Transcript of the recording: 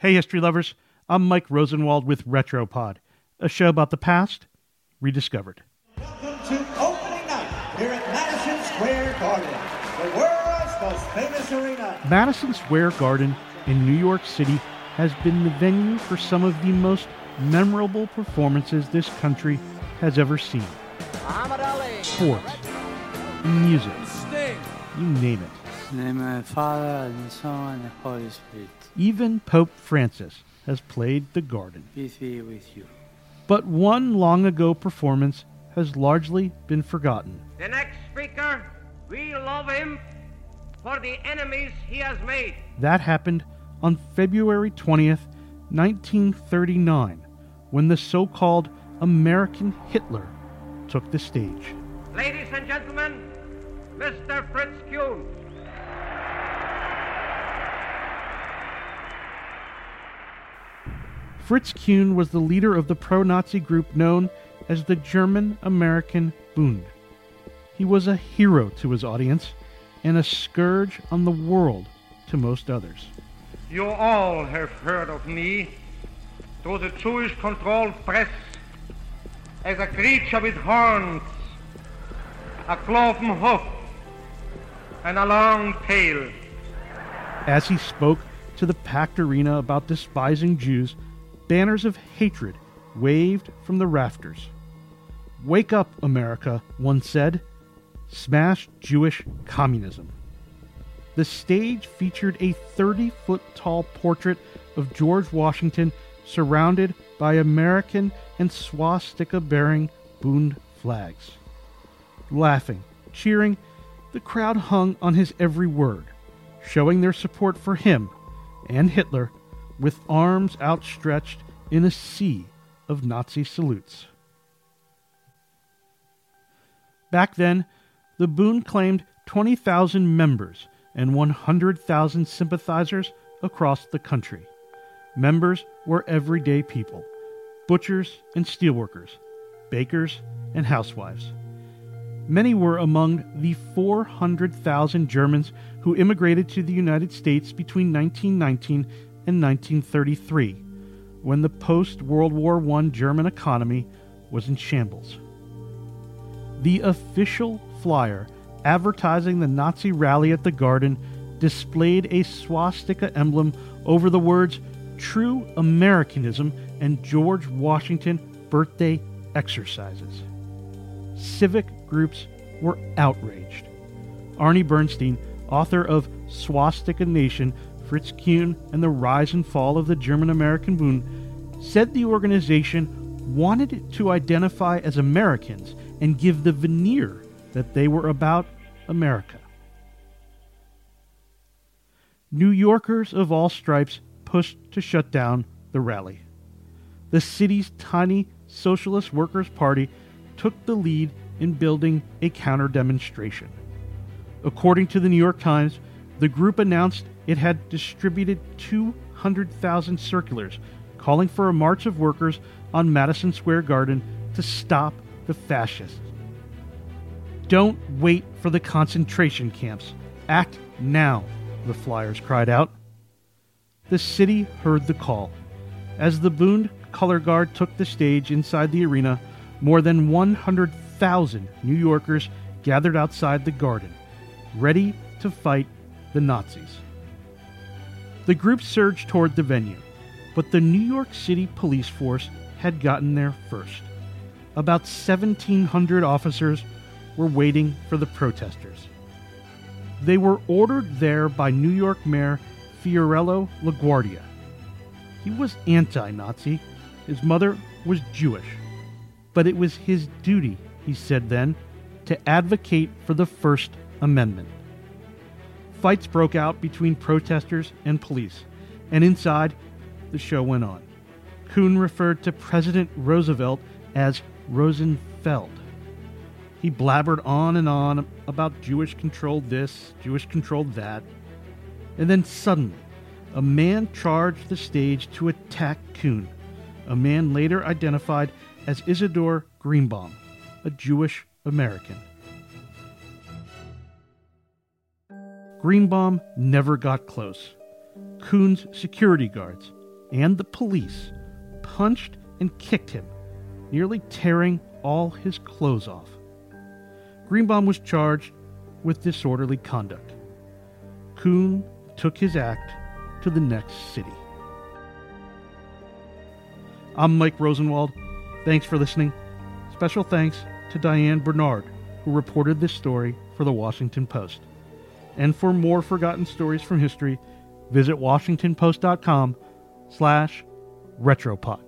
Hey, history lovers. I'm Mike Rosenwald with Retropod, a show about the past rediscovered. Welcome to opening night here at Madison Square Garden, the world's most famous arena. Madison Square Garden in New York City has been the venue for some of the most memorable performances this country has ever seen. Sports, music, you name it. In the name of the Father, and the Son, and the Holy Spirit. Even Pope Francis has played the garden. Peace be with you. But one long ago performance has largely been forgotten. The next speaker, we love him for the enemies he has made. That happened on February 20th, 1939, when the so called American Hitler took the stage. Ladies and gentlemen, Mr. Fritz Kuhn. Fritz Kuhn was the leader of the pro Nazi group known as the German American Bund. He was a hero to his audience and a scourge on the world to most others. You all have heard of me through the Jewish controlled press as a creature with horns, a cloven hoof, and a long tail. As he spoke to the packed arena about despising Jews, banners of hatred waved from the rafters. Wake up, America, one said. Smash Jewish communism. The stage featured a 30 foot tall portrait of George Washington surrounded by American and swastika bearing Bund flags. Laughing, cheering, the crowd hung on his every word, showing their support for him and Hitler with arms outstretched in a sea of Nazi salutes. Back then, the Bund claimed 20,000 members and 100,000 sympathizers across the country. Members were everyday people butchers and steelworkers, bakers and housewives. Many were among the 400,000 Germans who immigrated to the United States between 1919 and 1933, when the post World War I German economy was in shambles. The official flyer advertising the Nazi rally at the Garden displayed a swastika emblem over the words True Americanism and George Washington birthday exercises. Civic groups were outraged. Arnie Bernstein, author of Swastika Nation, Fritz Kuhn, and the Rise and Fall of the German American Bund, said the organization wanted to identify as Americans and give the veneer that they were about America. New Yorkers of all stripes pushed to shut down the rally. The city's tiny Socialist Workers' Party took the lead in building a counter demonstration. According to the New York Times, the group announced it had distributed 200,000 circulars calling for a march of workers on Madison Square Garden to stop the fascists. Don't wait for the concentration camps. Act now, the flyers cried out. The city heard the call. As the Bund color guard took the stage inside the arena, more than 100,000 New Yorkers gathered outside the garden, ready to fight the Nazis. The group surged toward the venue, but the New York City police force had gotten there first. About 1,700 officers were waiting for the protesters. They were ordered there by New York Mayor Fiorello LaGuardia. He was anti Nazi. His mother was Jewish. But it was his duty, he said then, to advocate for the First Amendment. Fights broke out between protesters and police, and inside, the show went on. Kuhn referred to President Roosevelt as Rosenfeld. He blabbered on and on about Jewish controlled this, Jewish controlled that. And then suddenly, a man charged the stage to attack Kuhn, a man later identified as Isidor Greenbaum, a Jewish American. Greenbaum never got close. Kuhn's security guards, and the police punched and kicked him, nearly tearing all his clothes off. Greenbaum was charged with disorderly conduct. Kuhn took his act to the next city. I'm Mike Rosenwald. Thanks for listening. Special thanks to Diane Bernard, who reported this story for the Washington Post. And for more forgotten stories from history, visit washingtonpost.com slash retropod.